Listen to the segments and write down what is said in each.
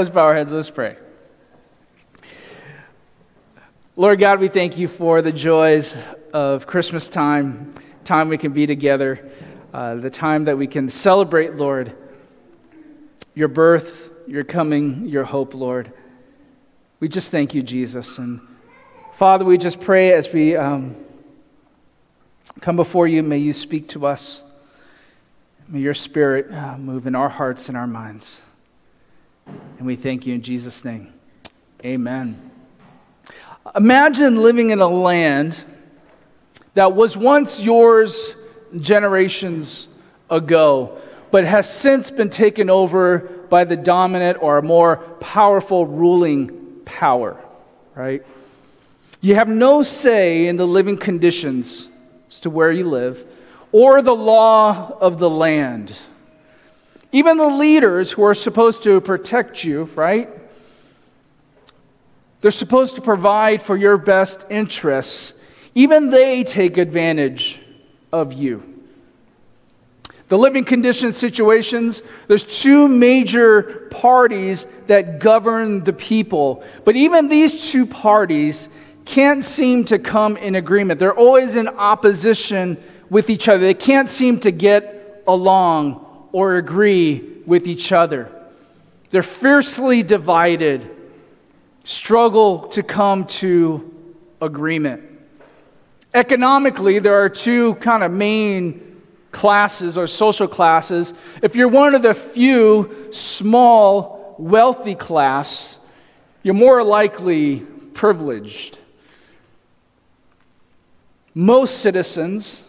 Let's bow our heads, let's pray. Lord God, we thank you for the joys of Christmas time, time we can be together, uh, the time that we can celebrate, Lord, your birth, your coming, your hope, Lord. We just thank you, Jesus. And Father, we just pray as we um, come before you, may you speak to us. May your spirit uh, move in our hearts and our minds. And we thank you in Jesus' name. Amen. Imagine living in a land that was once yours generations ago, but has since been taken over by the dominant or more powerful ruling power, right? You have no say in the living conditions as to where you live or the law of the land. Even the leaders who are supposed to protect you, right? They're supposed to provide for your best interests. Even they take advantage of you. The living condition situations, there's two major parties that govern the people. But even these two parties can't seem to come in agreement. They're always in opposition with each other. They can't seem to get along or agree with each other. They're fiercely divided, struggle to come to agreement. Economically, there are two kind of main classes or social classes. If you're one of the few small, wealthy class, you're more likely privileged. Most citizens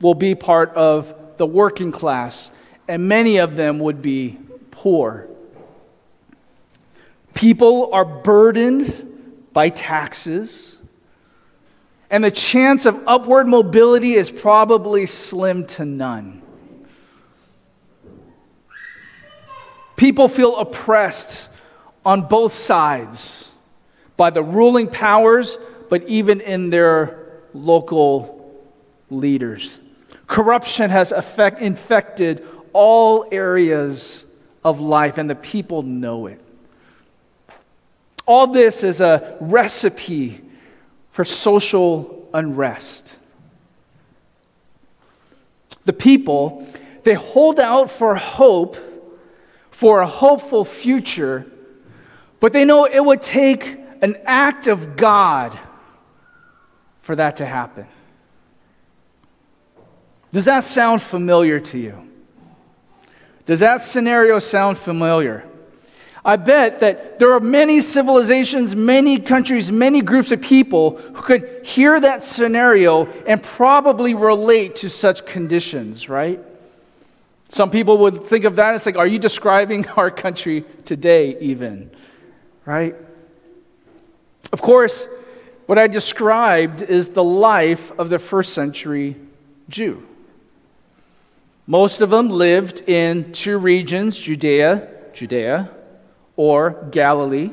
will be part of the working class and many of them would be poor. People are burdened by taxes, and the chance of upward mobility is probably slim to none. People feel oppressed on both sides by the ruling powers, but even in their local leaders. Corruption has infected all areas of life, and the people know it. All this is a recipe for social unrest. The people, they hold out for hope, for a hopeful future, but they know it would take an act of God for that to happen. Does that sound familiar to you? Does that scenario sound familiar? I bet that there are many civilizations, many countries, many groups of people who could hear that scenario and probably relate to such conditions, right? Some people would think of that as like, are you describing our country today, even? Right? Of course, what I described is the life of the first century Jew. Most of them lived in two regions, Judea, Judea, or Galilee,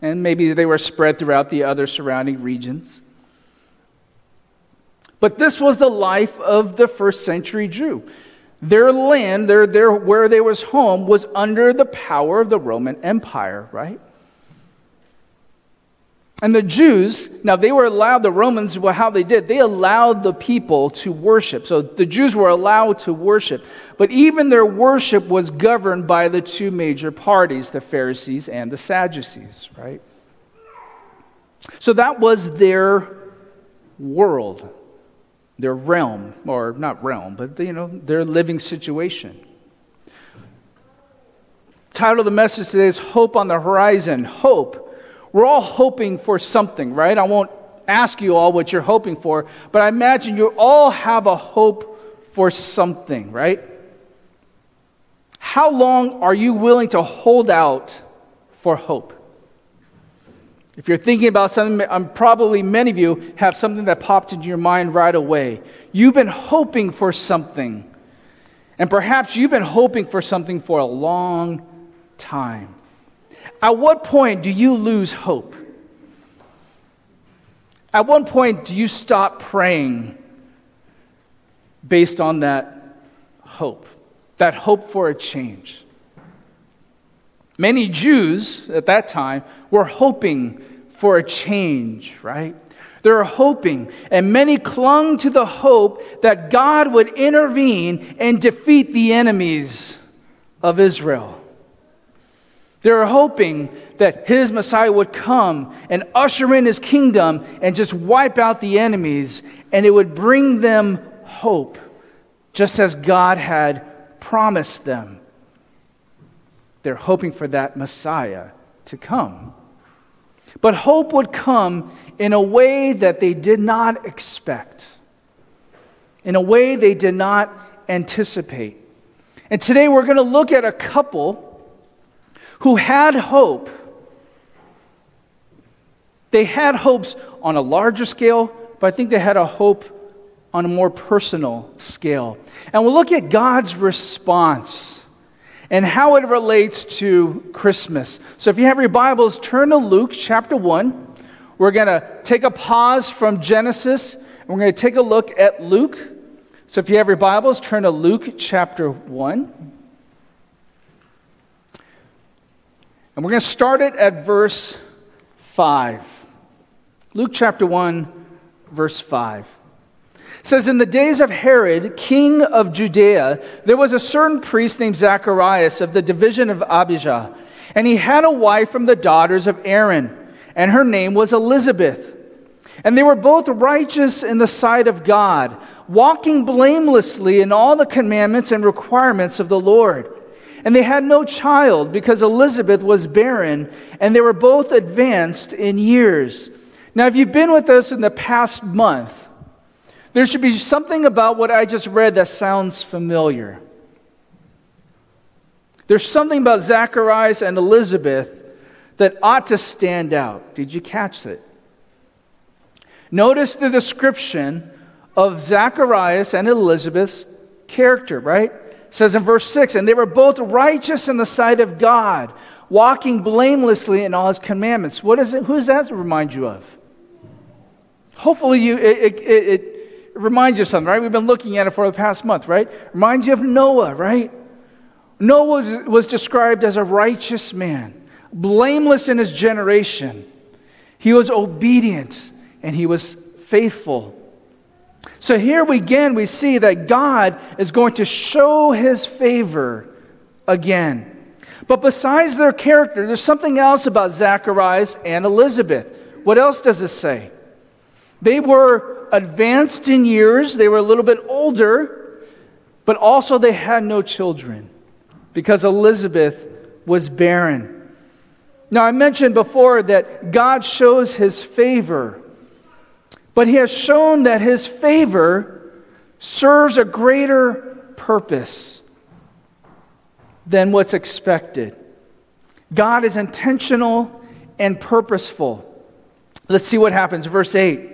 and maybe they were spread throughout the other surrounding regions. But this was the life of the first century Jew. Their land, their, their, where they was home, was under the power of the Roman Empire, right? And the Jews, now they were allowed, the Romans, well, how they did, they allowed the people to worship. So the Jews were allowed to worship. But even their worship was governed by the two major parties, the Pharisees and the Sadducees, right? So that was their world, their realm, or not realm, but you know, their living situation. Title of the message today is Hope on the Horizon. Hope we're all hoping for something, right? I won't ask you all what you're hoping for, but I imagine you all have a hope for something, right? How long are you willing to hold out for hope? If you're thinking about something, I'm probably many of you have something that popped into your mind right away. You've been hoping for something, and perhaps you've been hoping for something for a long time. At what point do you lose hope? At what point do you stop praying based on that hope, that hope for a change? Many Jews at that time were hoping for a change, right? They were hoping, and many clung to the hope that God would intervene and defeat the enemies of Israel. They were hoping that his Messiah would come and usher in his kingdom and just wipe out the enemies, and it would bring them hope, just as God had promised them. They're hoping for that Messiah to come. But hope would come in a way that they did not expect, in a way they did not anticipate. And today we're going to look at a couple who had hope. They had hopes on a larger scale, but I think they had a hope on a more personal scale. And we'll look at God's response and how it relates to Christmas. So if you have your Bibles, turn to Luke chapter 1. We're going to take a pause from Genesis and we're going to take a look at Luke. So if you have your Bibles, turn to Luke chapter 1. And we're going to start it at verse 5. Luke chapter 1, verse 5. It says, In the days of Herod, king of Judea, there was a certain priest named Zacharias of the division of Abijah, and he had a wife from the daughters of Aaron and her name was Elizabeth. And they were both righteous in the sight of God, walking blamelessly in all the commandments and requirements of the Lord. And they had no child because Elizabeth was barren, and they were both advanced in years. Now, if you've been with us in the past month, there should be something about what I just read that sounds familiar. There's something about Zacharias and Elizabeth that ought to stand out. Did you catch it? Notice the description of Zacharias and Elizabeth's character, right? It says in verse 6 and they were both righteous in the sight of God, walking blamelessly in all his commandments. What is it? Who does that remind you of? Hopefully, you, it, it, it reminds you of something, right? We've been looking at it for the past month, right? Reminds you of Noah, right? Noah was, was described as a righteous man blameless in his generation. He was obedient and he was faithful. So here we again we see that God is going to show his favor again. But besides their character, there's something else about Zacharias and Elizabeth. What else does it say? They were advanced in years, they were a little bit older, but also they had no children because Elizabeth was barren. Now, I mentioned before that God shows his favor, but he has shown that his favor serves a greater purpose than what's expected. God is intentional and purposeful. Let's see what happens. Verse 8.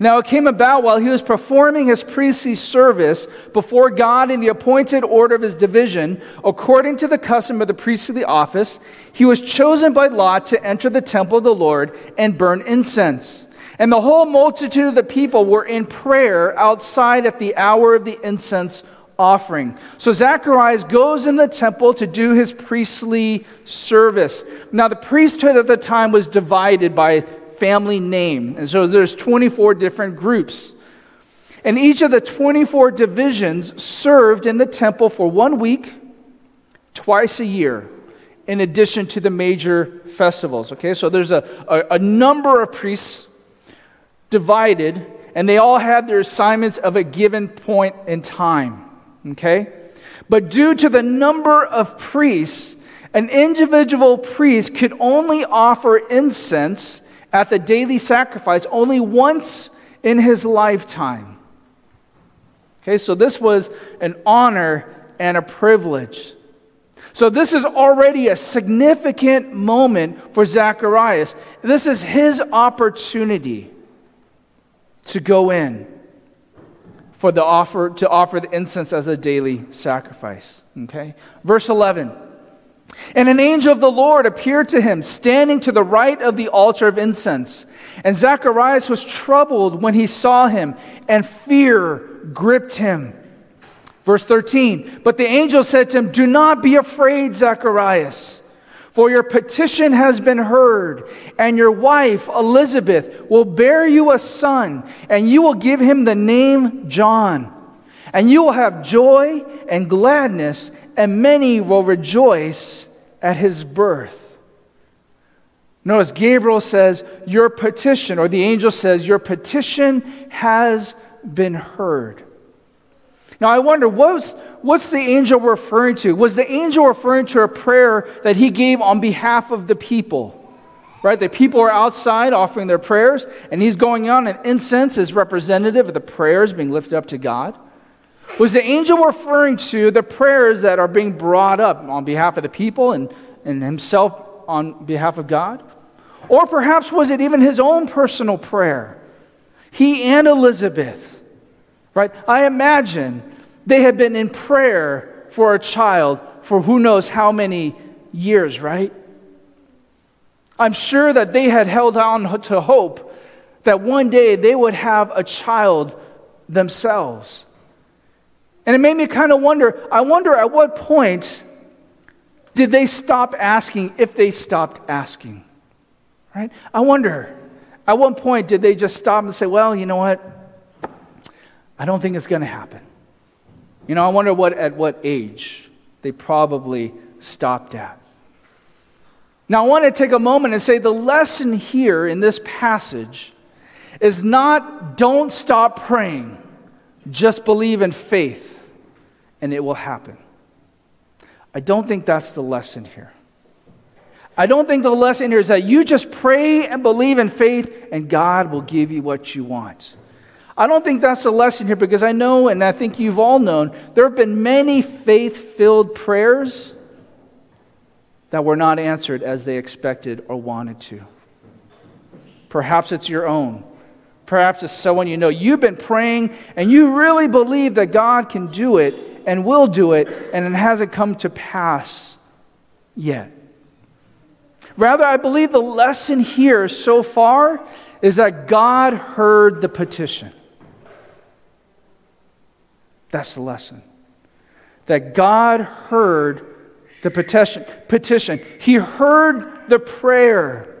Now it came about while he was performing his priestly service before God in the appointed order of his division, according to the custom of the priestly office, he was chosen by lot to enter the temple of the Lord and burn incense. And the whole multitude of the people were in prayer outside at the hour of the incense offering. So Zacharias goes in the temple to do his priestly service. Now, the priesthood at the time was divided by family name. And so there's 24 different groups. And each of the 24 divisions served in the temple for one week, twice a year, in addition to the major festivals. Okay, so there's a, a, a number of priests divided, and they all had their assignments of a given point in time. Okay? But due to the number of priests, an individual priest could only offer incense at the daily sacrifice only once in his lifetime. Okay, so this was an honor and a privilege. So, this is already a significant moment for Zacharias. This is his opportunity to go in for the offer to offer the incense as a daily sacrifice. Okay? Verse 11. And an angel of the Lord appeared to him, standing to the right of the altar of incense. And Zacharias was troubled when he saw him, and fear gripped him. Verse 13 But the angel said to him, Do not be afraid, Zacharias, For your petition has been heard, and your wife, Elizabeth, will bear you a son, and you will give him the name John. And you will have joy and gladness, and many will rejoice at his birth. Notice Gabriel says, Your petition, or the angel says, Your petition has been heard. Now, I wonder, what's, what's the angel referring to? Was the angel referring to a prayer that he gave on behalf of the people? Right? The people are outside offering their prayers, and he's going on, and incense is representative of the prayers being lifted up to God. Was the angel referring to the prayers that are being brought up on behalf of the people and, and himself on behalf of God? Or perhaps was it even his own personal prayer? He and Elizabeth right? I imagine they had been in prayer for a child for who knows how many years, right? I'm sure that they had held on to hope that one day they would have a child themselves. And it made me kind of wonder I wonder at what point did they stop asking if they stopped asking? Right? I wonder at what point did they just stop and say, well, you know what? I don't think it's going to happen. You know, I wonder what at what age they probably stopped at. Now, I want to take a moment and say the lesson here in this passage is not don't stop praying, just believe in faith and it will happen. I don't think that's the lesson here. I don't think the lesson here is that you just pray and believe in faith and God will give you what you want. I don't think that's the lesson here because I know, and I think you've all known, there have been many faith filled prayers that were not answered as they expected or wanted to. Perhaps it's your own. Perhaps it's someone you know. You've been praying and you really believe that God can do it and will do it, and it hasn't come to pass yet. Rather, I believe the lesson here so far is that God heard the petition. That's the lesson. That God heard the petition. petition. He heard the prayer.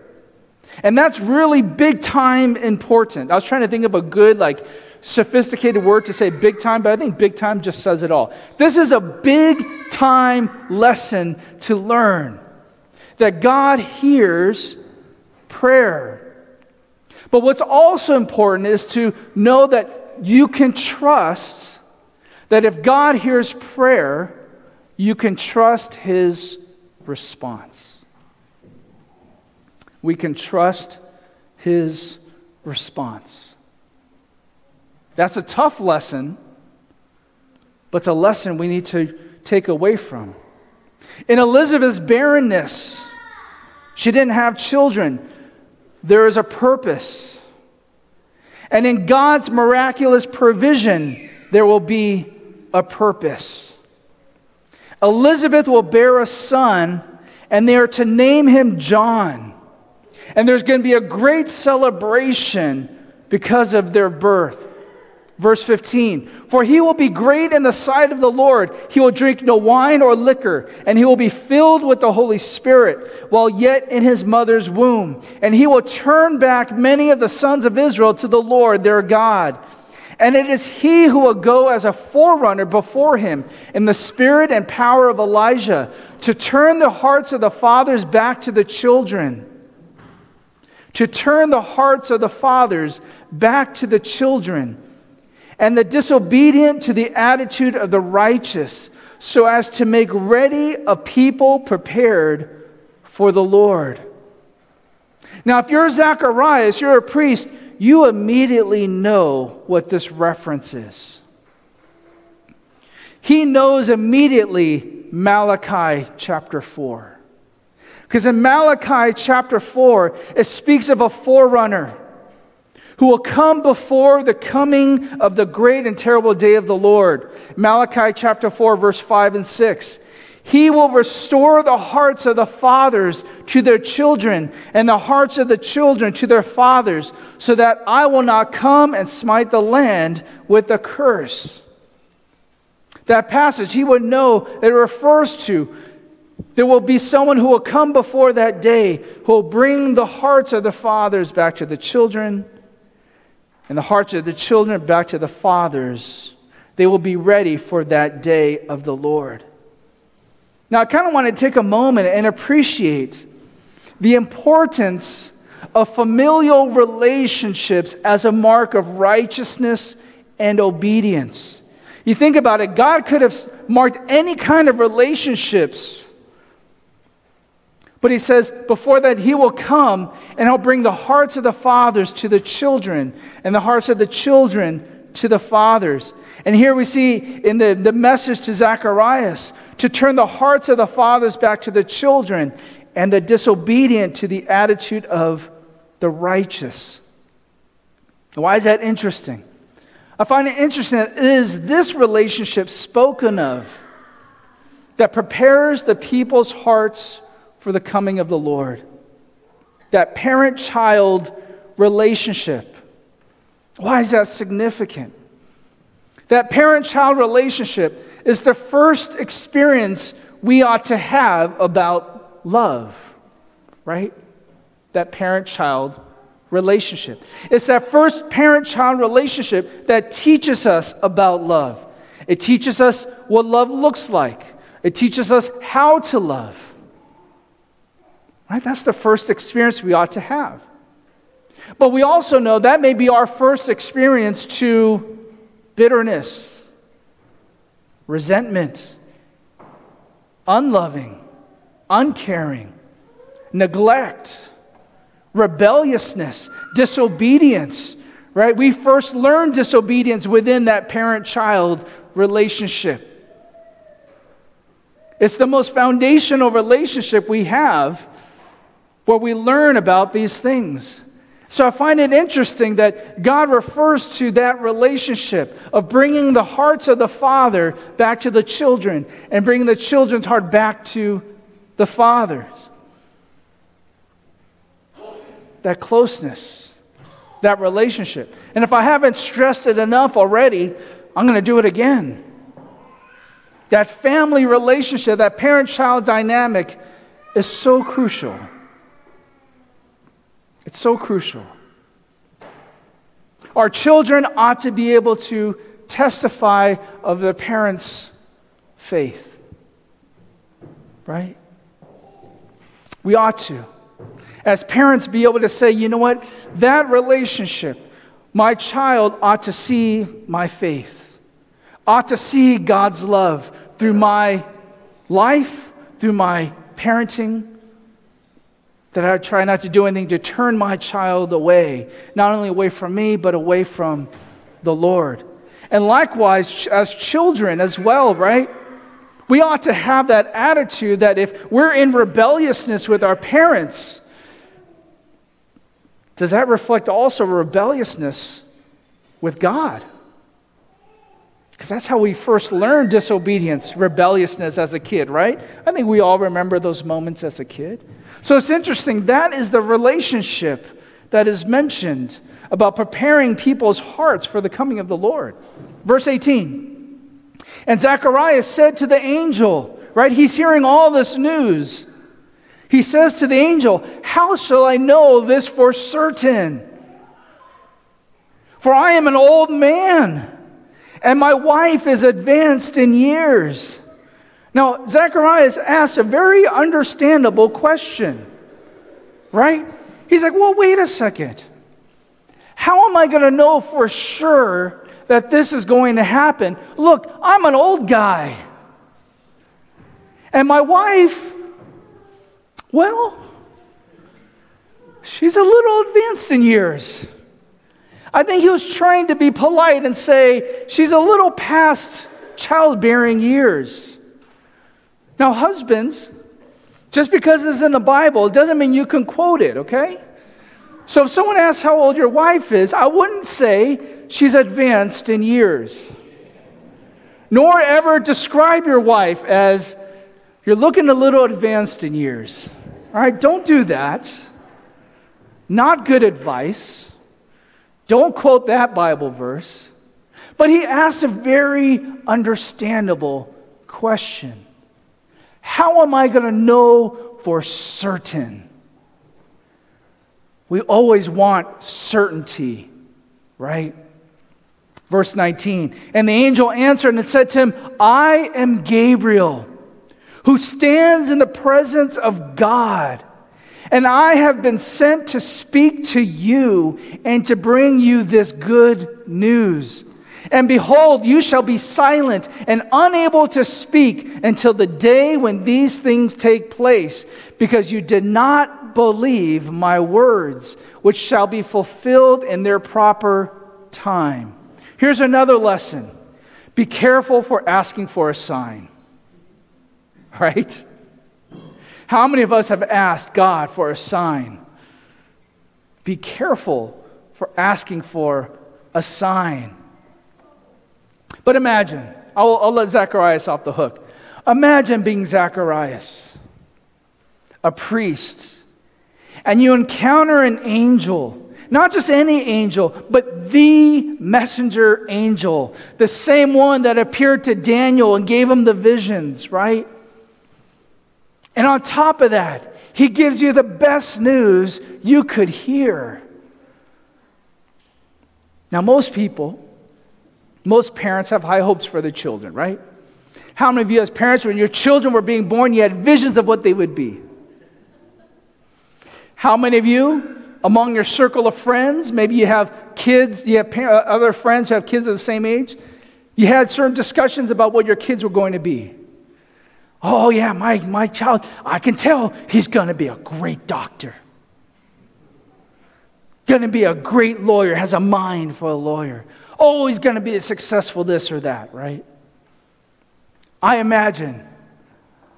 And that's really big time important. I was trying to think of a good, like, sophisticated word to say big time, but I think big time just says it all. This is a big time lesson to learn that God hears prayer. But what's also important is to know that you can trust that if God hears prayer, you can trust his response. We can trust his response. That's a tough lesson, but it's a lesson we need to take away from. In Elizabeth's barrenness, she didn't have children. There is a purpose. And in God's miraculous provision, there will be a purpose. Elizabeth will bear a son, and they are to name him John. And there's going to be a great celebration because of their birth. Verse 15 For he will be great in the sight of the Lord. He will drink no wine or liquor, and he will be filled with the Holy Spirit while yet in his mother's womb. And he will turn back many of the sons of Israel to the Lord their God and it is he who will go as a forerunner before him in the spirit and power of Elijah to turn the hearts of the fathers back to the children. To turn the hearts of the fathers back to the children, and the disobedient to the attitude of the righteous, so as to make ready a people prepared for the Lord. Now, if you're Zacharias, you're a priest, you immediately know what this reference is. He knows immediately Malachi chapter 4. Because in Malachi chapter 4, it speaks of a forerunner who will come before the coming of the great and terrible day of the Lord. Malachi chapter 4, verse 5 and 6. He will restore the hearts of the fathers to their children, and the hearts of the children to their fathers, so that I will not come and smite the land with a curse. That passage, he would know that it refers to There will be someone who will come before that day who will bring the hearts of the fathers back to the children and the hearts of the children back to the fathers. They will be ready for that day of the Lord. Now, I kind of want to take a moment and appreciate the importance of familial relationships as a mark of righteousness and obedience. You think about it, God could have marked any kind of relationships but he says, before that, he will come and he'll bring the hearts of the fathers to the children, and the hearts of the children to the fathers. And here we see in the, the message to Zacharias to turn the hearts of the fathers back to the children, and the disobedient to the attitude of the righteous. Why is that interesting? I find it interesting that is this relationship spoken of that prepares the people's hearts for the coming of the Lord. That parent child relationship. Why is that significant? That parent child relationship is the first experience we ought to have about love, right? That parent child relationship. It's that first parent child relationship that teaches us about love. It teaches us what love looks like, it teaches us how to love. Right? That's the first experience we ought to have. But we also know that may be our first experience to bitterness, resentment, unloving, uncaring, neglect, rebelliousness, disobedience. Right? We first learn disobedience within that parent child relationship. It's the most foundational relationship we have where we learn about these things. So I find it interesting that God refers to that relationship of bringing the hearts of the father back to the children and bringing the children's heart back to the fathers. That closeness, that relationship. And if I haven't stressed it enough already, I'm going to do it again. That family relationship, that parent child dynamic is so crucial. It's so crucial. Our children ought to be able to testify of their parents' faith. Right? We ought to. As parents, be able to say, you know what? That relationship, my child ought to see my faith, ought to see God's love through my life, through my parenting, that I try not to do anything to turn my child away, not only away from me, but away from the Lord. And likewise, as children as well, right? We ought to have that attitude that if we're in rebelliousness with our parents, does that reflect also rebelliousness with God? Because that's how we first learned disobedience, rebelliousness as a kid, right? I think we all remember those moments as a kid. So it's interesting. That is the relationship that is mentioned about preparing people's hearts for the coming of the Lord. Verse 18. And Zacharias said to the angel, right? He's hearing all this news. He says to the angel, How shall I know this for certain? For I am an old man, and my wife is advanced in years. Now, Zacharias asks a very understandable question, right? He's like, well, wait a second. How am I going to know for sure that this is going to happen? Look, I'm an old guy. And my wife, well, she's a little advanced in years. I think he was trying to be polite and say she's a little past childbearing years. Now, husbands, just because it's in the Bible, doesn't mean you can quote it, okay? So if someone asks how old your wife is, I wouldn't say she's advanced in years. Nor ever describe your wife as you're looking a little advanced in years. All right, don't do that. Not good advice. Don't quote that Bible verse. But he asks a very understandable question How am I going to know for certain? We always want certainty, right? Verse 19. And the angel answered and said to him, I am Gabriel, who stands in the presence of God. And I have been sent to speak to you and to bring you this good news. And behold, you shall be silent and unable to speak until the day when these things take place, because you did not believe my words, which shall be fulfilled in their proper time. Here's another lesson be careful for asking for a sign. Right? How many of us have asked God for a sign? Be careful for asking for a sign. But imagine, I'll, I'll let Zacharias off the hook. Imagine being Zacharias, a priest, and you encounter an angel. Not just any angel, but the messenger angel, the same one that appeared to Daniel and gave him the visions, right? And on top of that, he gives you the best news you could hear. Now, most people, most parents have high hopes for their children, right? How many of you, as parents, when your children were being born, you had visions of what they would be? How many of you, among your circle of friends, maybe you have kids, you have uh, other friends who have kids of the same age, you had certain discussions about what your kids were going to be? Oh, yeah, my, my child, I can tell he's going to be a great doctor. Going to be a great lawyer, has a mind for a lawyer. He's going to be a successful this or that, right? I imagine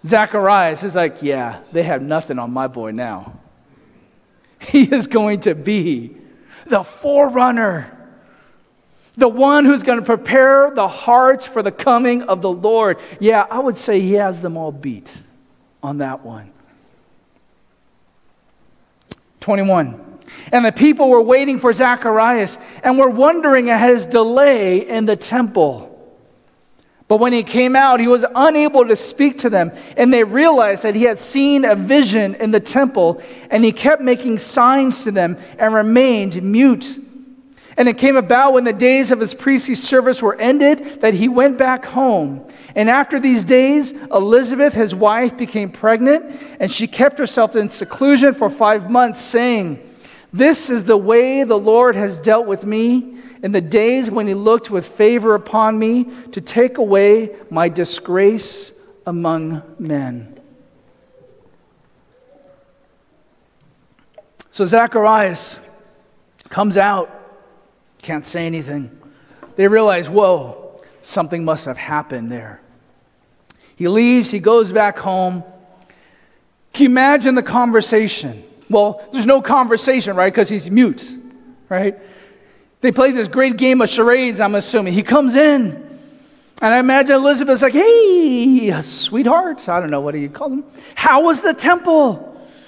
Zacharias is like, yeah, they have nothing on my boy now. He is going to be the forerunner the one who's going to prepare the hearts for the coming of the Lord. Yeah, I would say he has them all beat on that one. 21. And the people were waiting for Zacharias and were wondering at his delay in the temple. But when he came out, he was unable to speak to them, and they realized that he had seen a vision in the temple, and he kept making signs to them and remained mute. And it came about when the days of his priestly service were ended that he went back home. And after these days, Elizabeth, his wife, became pregnant, and she kept herself in seclusion for five months, saying, This is the way the Lord has dealt with me in the days when he looked with favor upon me to take away my disgrace among men. So Zacharias comes out can't say anything. They realize, whoa, something must have happened there. He leaves, he goes back home. Can you imagine the conversation? Well, there's no conversation, right? Because he's mute, right? They play this great game of charades, I'm assuming. He comes in, and I imagine Elizabeth's like, hey, sweetheart. I don't know what do you call them? How was the temple?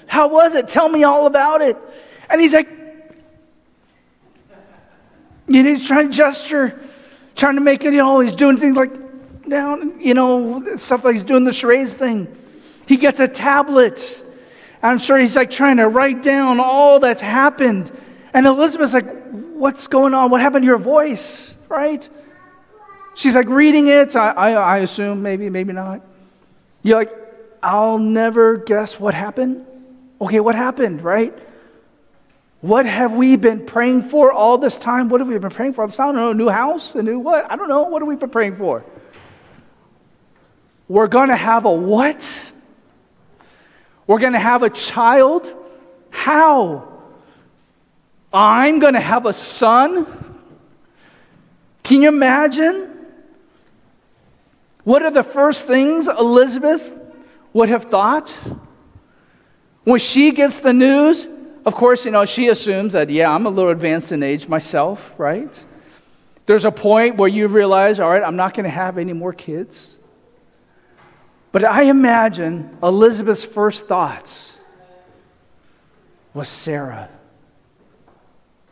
How was it? Tell me all about it. And he's like, and he's trying to gesture, trying to make it, you know, he's doing things like down, you know, stuff like he's doing the charades thing. He gets a tablet. I'm sure he's like trying to write down all that's happened. And Elizabeth's like, What's going on? What happened to your voice? Right? She's like reading it. I, I, I assume, maybe, maybe not. You're like, I'll never guess what happened. Okay, what happened, right? What have we been praying for all this time? What have we been praying for all this time? I don't know, a new house, a new what? I don't know. What have we been praying for? We're going to have a what? We're going to have a child? How? I'm going to have a son? Can you imagine? What are the first things Elizabeth would have thought? When she gets the news, of course, you know, she assumes that, yeah, I'm a little advanced in age myself, right? There's a point where you realize, all right, I'm not going to have any more kids. But I imagine Elizabeth's first thoughts was Sarah,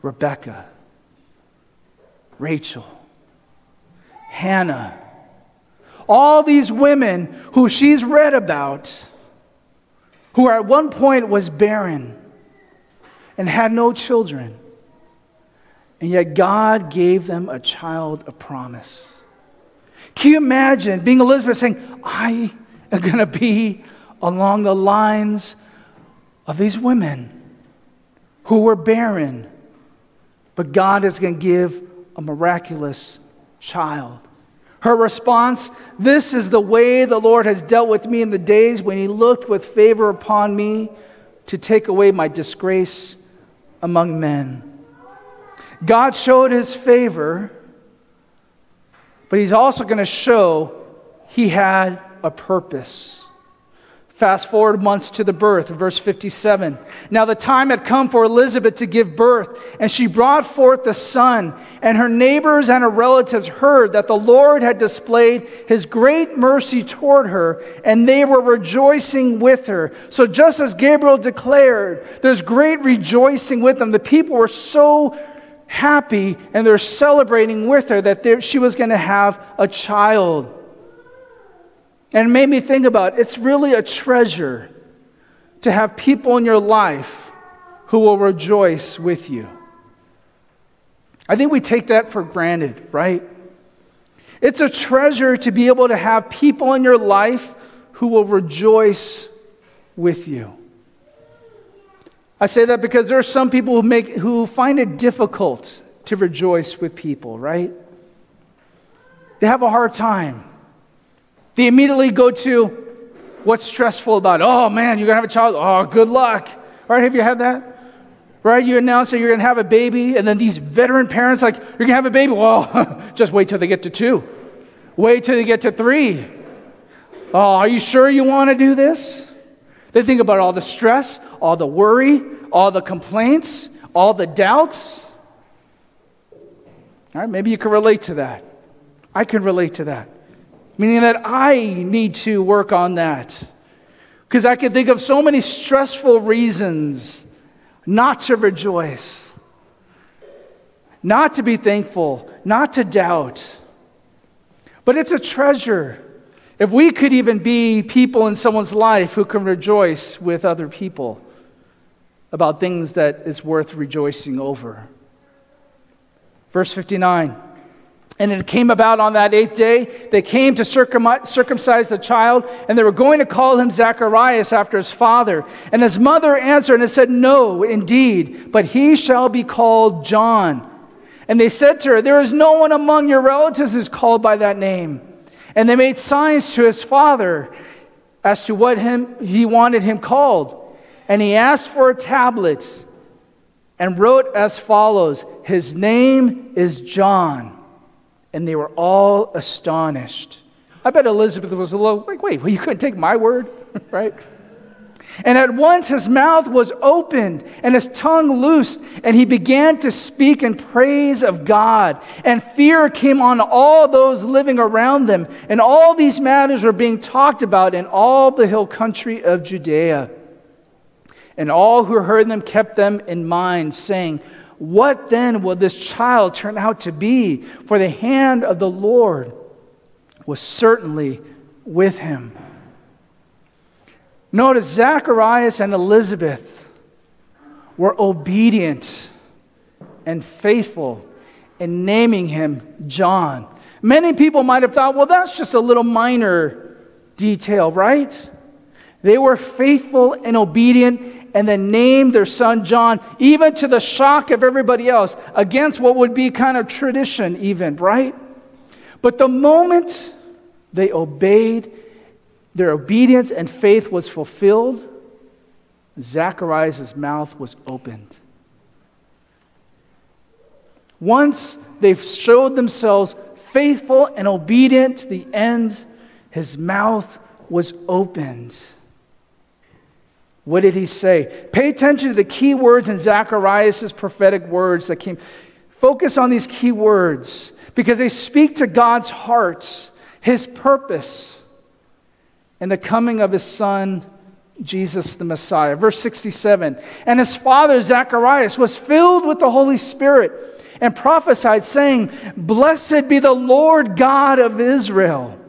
Rebecca, Rachel, Hannah, All these women who she's read about, who at one point was barren and had no children, and yet God gave them a child of promise. Can you imagine being Elizabeth saying, I am going to be along the lines of these women who were barren, but God is going to give a miraculous child. Her response This is the way the Lord has dealt with me in the days when He looked with favor upon me to take away my disgrace among men. God showed His favor, but He's also going to show He had a purpose. Fast forward months to the birth, verse 57. Now the time had come for Elizabeth to give birth, and she brought forth a son. And her neighbors and her relatives heard that the Lord had displayed his great mercy toward her, and they were rejoicing with her. So just as Gabriel declared, there's great rejoicing with them. The people were so happy and they're celebrating with her that she was going to have a child. And it made me think about it's really a treasure to have people in your life who will rejoice with you. I think we take that for granted, right? It's a treasure to be able to have people in your life who will rejoice with you. I say that because there are some people who, make, who find it difficult to rejoice with people, right? They have a hard time. They immediately go to what's stressful about. Oh man, you're gonna have a child. Oh, good luck. Right? Have you had that? Right? You announce that you're gonna have a baby, and then these veteran parents, like, you're gonna have a baby. Well, just wait till they get to two. Wait till they get to three. Oh, are you sure you wanna do this? They think about all the stress, all the worry, all the complaints, all the doubts. All right, maybe you can relate to that. I can relate to that meaning that I need to work on that. Because I can think of so many stressful reasons not to rejoice, not to be thankful, not to doubt. But it's a treasure. If we could even be people in someone's life who can rejoice with other people about things that is worth rejoicing over. Verse 59. And it came about on that eighth day, they came to circumcise the child, and they were going to call him Zacharias after his father. And his mother answered and said, No, indeed, but he shall be called John. And they said to her, There is no one among your relatives who's called by that name. And they made signs to his father as to what him, he wanted him called. And he asked for a tablet and wrote as follows His name is John and they were all astonished. I bet Elizabeth was a little like, wait, well, you couldn't take my word, right? And at once his mouth was opened and his tongue loosed, and he began to speak in praise of God. And fear came on all those living around them. And all these matters were being talked about in all the hill country of Judea. And all who heard them kept them in mind, saying, what then will this child turn out to be? For the hand of the Lord was certainly with him. Notice Zacharias and Elizabeth were obedient and faithful in naming him John. Many people might have thought, well, that's just a little minor detail, right? They were faithful and obedient and then named their son John, even to the shock of everybody else, against what would be kind of tradition, even, right? But the moment they obeyed, their obedience and faith was fulfilled, Zacharias' mouth was opened. Once they showed themselves faithful and obedient to the end, his mouth was opened. What did he say? Pay attention to the key words in Zacharias' prophetic words that came. Focus on these key words because they speak to God's heart, his purpose, and the coming of his son, Jesus the Messiah. Verse 67 And his father, Zacharias, was filled with the Holy Spirit and prophesied, saying, Blessed be the Lord God of Israel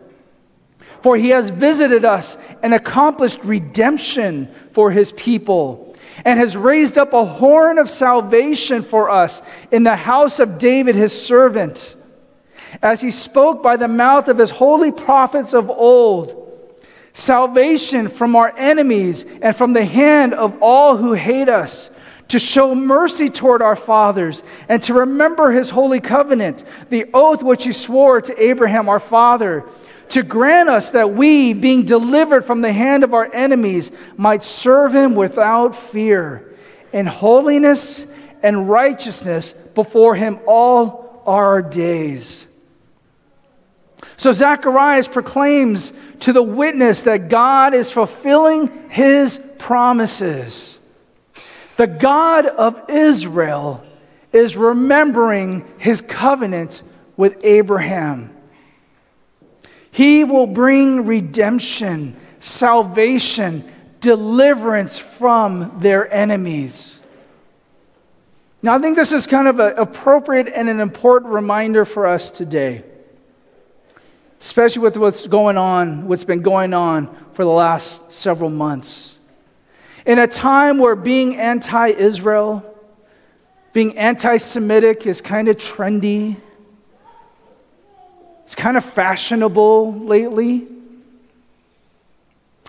for he has visited us and accomplished redemption for his people, and has raised up a horn of salvation for us in the house of David his servant, as he spoke by the mouth of his holy prophets of old. Salvation from our enemies and from the hand of all who hate us to show mercy toward our fathers, and to remember his holy covenant, the oath which he swore to Abraham our father, to grant us that we, being delivered from the hand of our enemies, might serve him without fear, in holiness and righteousness before him all our days. So Zacharias proclaims to the witness that God is fulfilling his promises. The God of Israel is remembering his covenant with Abraham. He will bring redemption, salvation, deliverance from their enemies. Now, I think this is kind of an appropriate and an important reminder for us today, especially with what's going on, what's been going on for the last several months. In a time where being anti Israel, being anti Semitic is kind of trendy, it's kind of fashionable lately.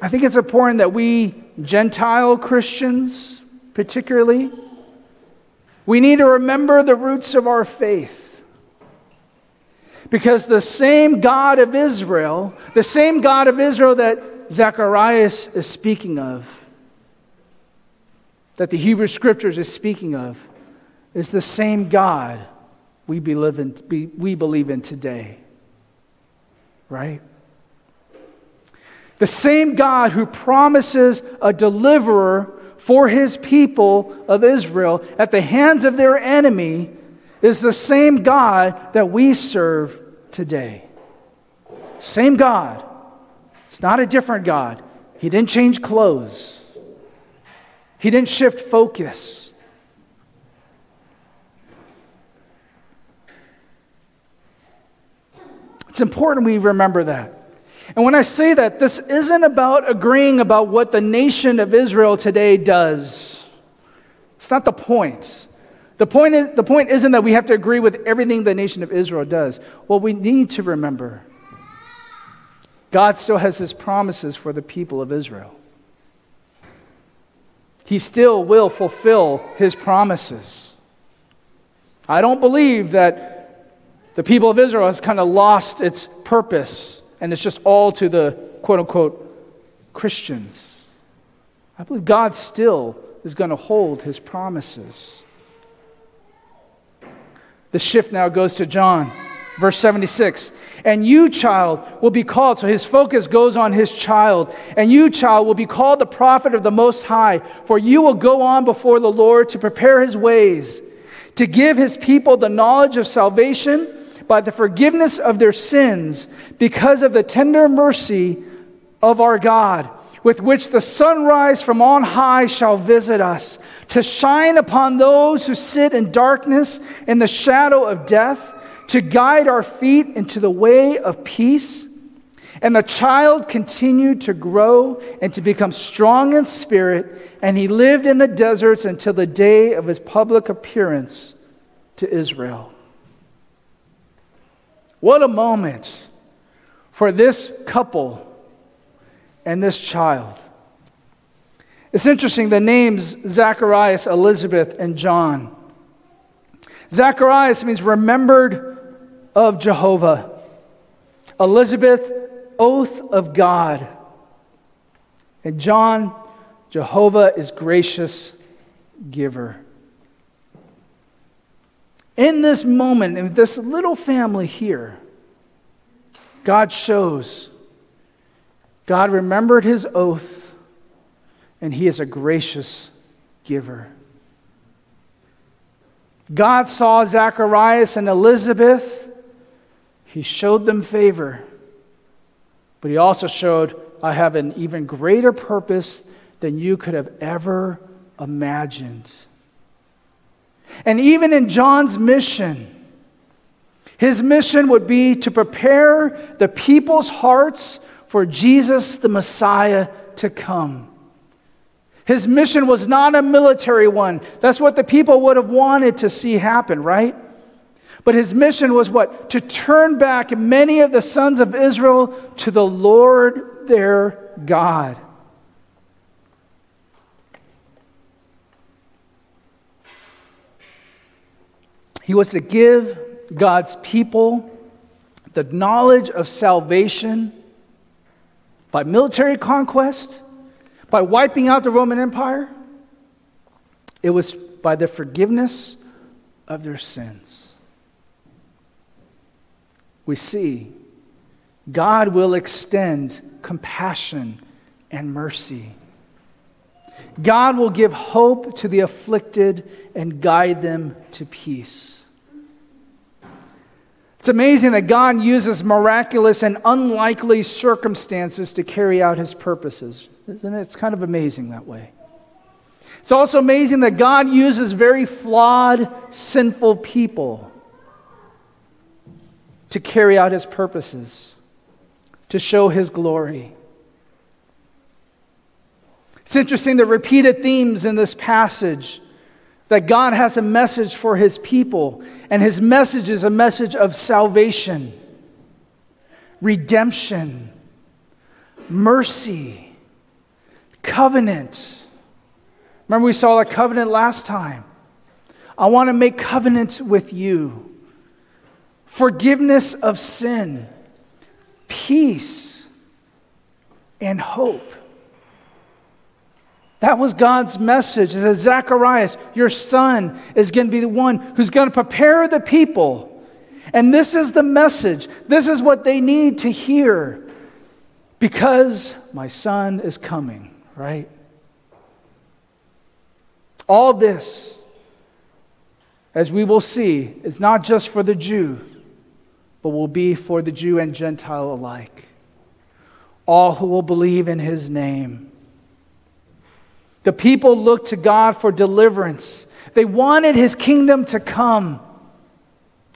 I think it's important that we, Gentile Christians particularly, we need to remember the roots of our faith. Because the same God of Israel, the same God of Israel that Zacharias is speaking of, that the Hebrew Scriptures is speaking of, is the same God we believe in, we believe in today. Right? The same God who promises a deliverer for his people of Israel at the hands of their enemy is the same God that we serve today. Same God. It's not a different God. He didn't change clothes, He didn't shift focus. It's important we remember that. And when I say that, this isn't about agreeing about what the nation of Israel today does. It's not the point. The point, is, the point isn't that we have to agree with everything the nation of Israel does. What we need to remember God still has his promises for the people of Israel. He still will fulfill his promises. I don't believe that the people of Israel has kind of lost its purpose, and it's just all to the quote unquote Christians. I believe God still is going to hold his promises. The shift now goes to John, verse 76. And you, child, will be called. So his focus goes on his child. And you, child, will be called the prophet of the Most High, for you will go on before the Lord to prepare his ways, to give his people the knowledge of salvation by the forgiveness of their sins because of the tender mercy of our God, with which the sunrise from on high shall visit us, to shine upon those who sit in darkness and the shadow of death, to guide our feet into the way of peace. And the child continued to grow and to become strong in spirit, and he lived in the deserts until the day of his public appearance to Israel. What a moment for this couple and this child. It's interesting, the names Zacharias, Elizabeth, and John. Zacharias means remembered of Jehovah. Elizabeth, oath of God. And John, Jehovah is gracious giver. In this moment, in this little family here, God shows God remembered his oath, and he is a gracious giver. God saw Zacharias and Elizabeth. He showed them favor. But he also showed, I have an even greater purpose than you could have ever imagined. And even in John's mission, his mission would be to prepare the people's hearts for Jesus the Messiah to come. His mission was not a military one. That's what the people would have wanted to see happen, right? But his mission was what? To turn back many of the sons of Israel to the Lord their God. He was to give God's people the knowledge of salvation by military conquest, by wiping out the Roman Empire. It was by the forgiveness of their sins. We see God will extend compassion and mercy. God will give hope to the afflicted and guide them to peace. It's amazing that God uses miraculous and unlikely circumstances to carry out his purposes. Isn't it? It's kind of amazing that way. It's also amazing that God uses very flawed, sinful people to carry out his purposes, to show his glory. It's interesting the repeated themes in this passage that God has a message for his people, and his message is a message of salvation, redemption, mercy, covenant. Remember, we saw that covenant last time. I want to make covenant with you, forgiveness of sin, peace, and hope. That was God's message. It says, Zacharias, your son is going to be the one who's going to prepare the people. And this is the message. This is what they need to hear because my son is coming, right? All this, as we will see, is not just for the Jew, but will be for the Jew and Gentile alike. All who will believe in his name. The people looked to God for deliverance. They wanted his kingdom to come.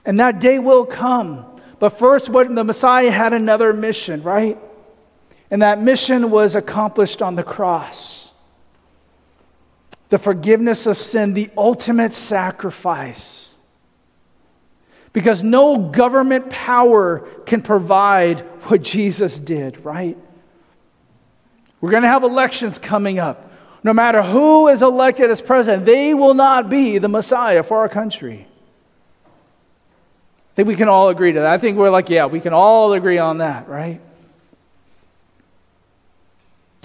And that day will come. But first, the Messiah had another mission, right? And that mission was accomplished on the cross. The forgiveness of sin, the ultimate sacrifice. Because no government power can provide what Jesus did, right? We're going to have elections coming up no matter who is elected as president, they will not be the Messiah for our country. I think we can all agree to that. I think we're like, yeah, we can all agree on that, right?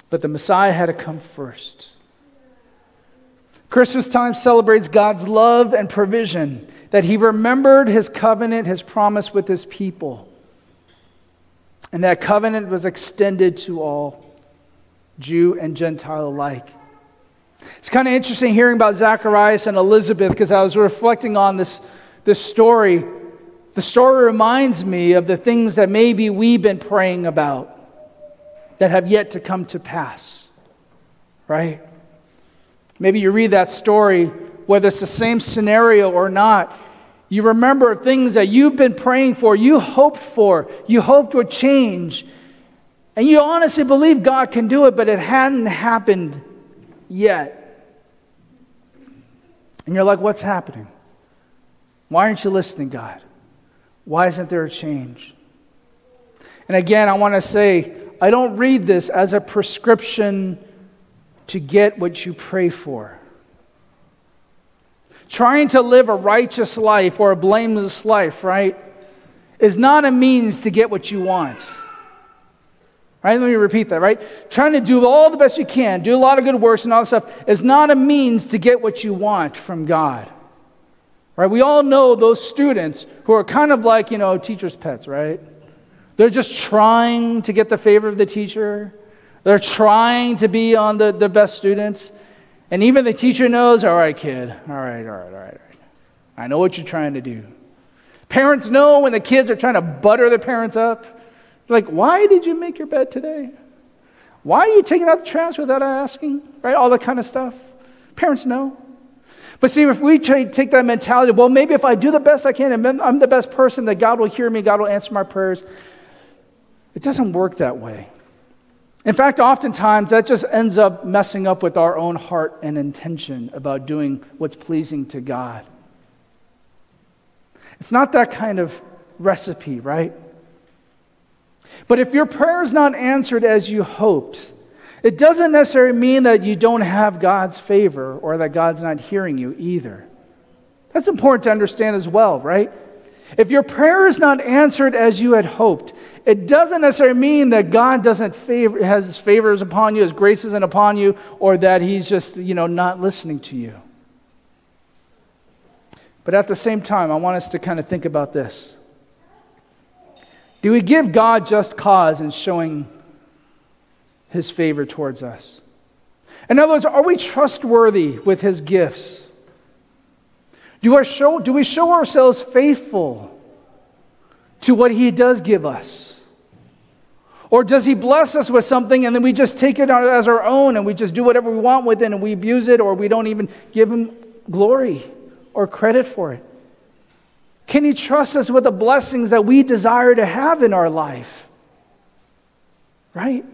But the Messiah had to come first. Christmas time celebrates God's love and provision, that He remembered His covenant, His promise with His people. And that covenant was extended to all, Jew and Gentile alike. It's kind of interesting hearing about Zacharias and Elizabeth because I was reflecting on this, this story. The story reminds me of the things that maybe we've been praying about that have yet to come to pass, right? Maybe you read that story, whether it's the same scenario or not. You remember things that you've been praying for, you hoped for, you hoped would change, and you honestly believe God can do it, but it hadn't happened yet. And you're like, what's happening? Why aren't you listening, God? Why isn't there a change? And again, I want to say, I don't read this as a prescription to get what you pray for. Trying to live a righteous life or a blameless life, right, is not a means to get what you want. Right? Let me repeat that, right? Trying to do all the best you can, do a lot of good works and all that stuff is not a means to get what you want from God. Right? We all know those students who are kind of like, you know, teachers' pets, right? They're just trying to get the favor of the teacher. They're trying to be on the, the best students. And even the teacher knows, all right, kid, all right, all right, all right, all right. I know what you're trying to do. Parents know when the kids are trying to butter their parents up. Like, why did you make your bed today? Why are you taking out the trash without asking? Right? All that kind of stuff. Parents know. But see, if we take that mentality, well, maybe if I do the best I can and I'm the best person, that God will hear me, God will answer my prayers. It doesn't work that way. In fact, oftentimes that just ends up messing up with our own heart and intention about doing what's pleasing to God. It's not that kind of recipe, right? But if your prayer is not answered as you hoped, it doesn't necessarily mean that you don't have God's favor or that God's not hearing you either. That's important to understand as well, right? If your prayer is not answered as you had hoped, it doesn't necessarily mean that God doesn't favor, has his favors upon you, his grace isn't upon you, or that he's just, you know, not listening to you. But at the same time, I want us to kind of think about this. Do we give God just cause in showing his favor towards us? In other words, are we trustworthy with his gifts? Do, our show, do we show ourselves faithful to what he does give us? Or does he bless us with something and then we just take it as our own and we just do whatever we want with it and we abuse it or we don't even give him glory or credit for it? Can He trust us with the blessings that we desire to have in our life? Right?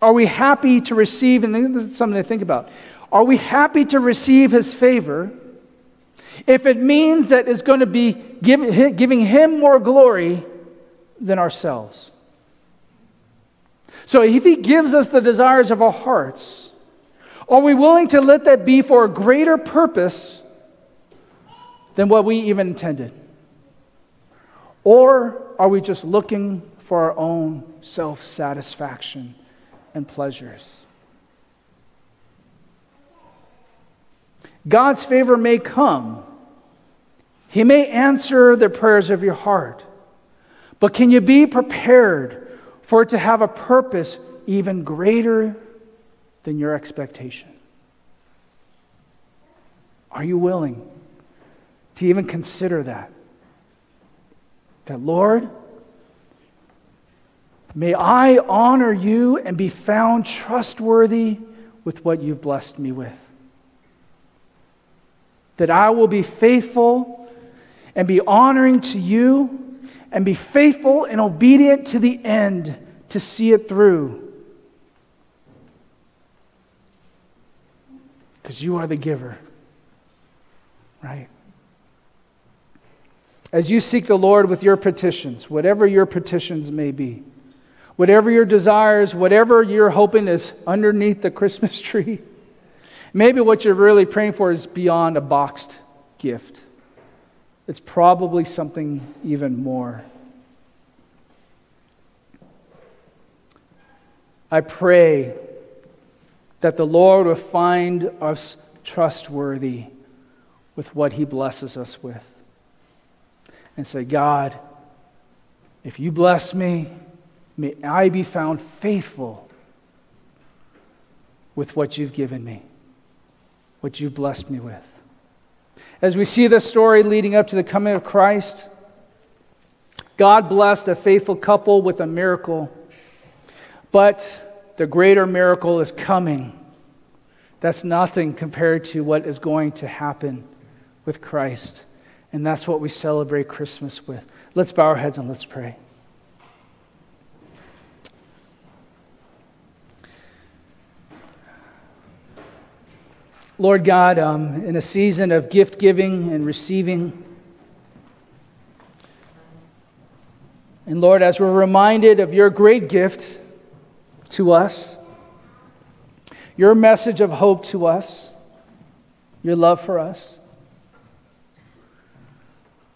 Are we happy to receive, and this is something to think about, are we happy to receive His favor if it means that it's going to be giving Him more glory than ourselves? So if He gives us the desires of our hearts, are we willing to let that be for a greater purpose than what we even intended? Or are we just looking for our own self satisfaction and pleasures? God's favor may come. He may answer the prayers of your heart. But can you be prepared for it to have a purpose even greater than your expectation? Are you willing? To even consider that. That, Lord, may I honor you and be found trustworthy with what you've blessed me with. That I will be faithful and be honoring to you and be faithful and obedient to the end to see it through. Because you are the giver, right? As you seek the Lord with your petitions, whatever your petitions may be, whatever your desires, whatever you're hoping is underneath the Christmas tree, maybe what you're really praying for is beyond a boxed gift. It's probably something even more. I pray that the Lord will find us trustworthy with what He blesses us with and say, God, if you bless me, may I be found faithful with what you've given me, what you've blessed me with. As we see the story leading up to the coming of Christ, God blessed a faithful couple with a miracle, but the greater miracle is coming. That's nothing compared to what is going to happen with Christ. And that's what we celebrate Christmas with. Let's bow our heads and let's pray. Lord God, um, in a season of gift giving and receiving, and Lord, as we're reminded of your great gift to us, your message of hope to us, your love for us.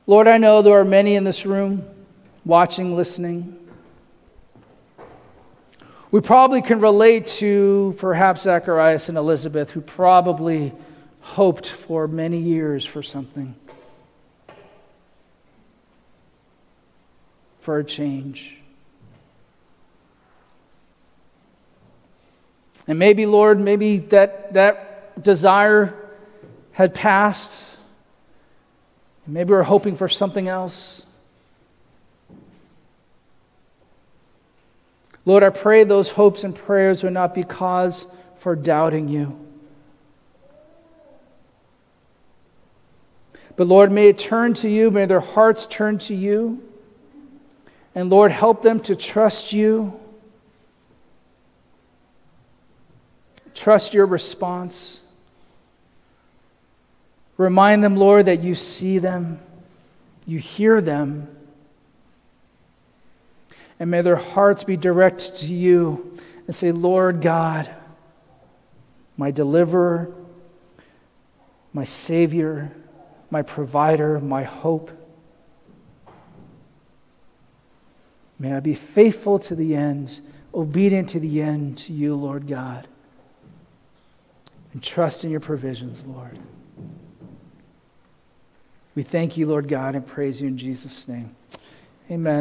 Lord, I know there are many in this room watching, listening. We probably can relate to perhaps Zacharias and Elizabeth, who probably hoped for many years for something, for a change. And maybe, Lord, maybe that, that desire had passed Maybe we're hoping for something else. Lord, I pray those hopes and prayers would not be cause for doubting you. But Lord, may it turn to you, may their hearts turn to you, And Lord, help them to trust you, trust your response. Remind them, Lord, that you see them, you hear them, and may their hearts be directed to you and say, Lord God, my deliverer, my Savior, my provider, my hope. May I be faithful to the end, obedient to the end to you, Lord God, and trust in your provisions, Lord. We thank you, Lord God, and praise you in Jesus' name. Amen.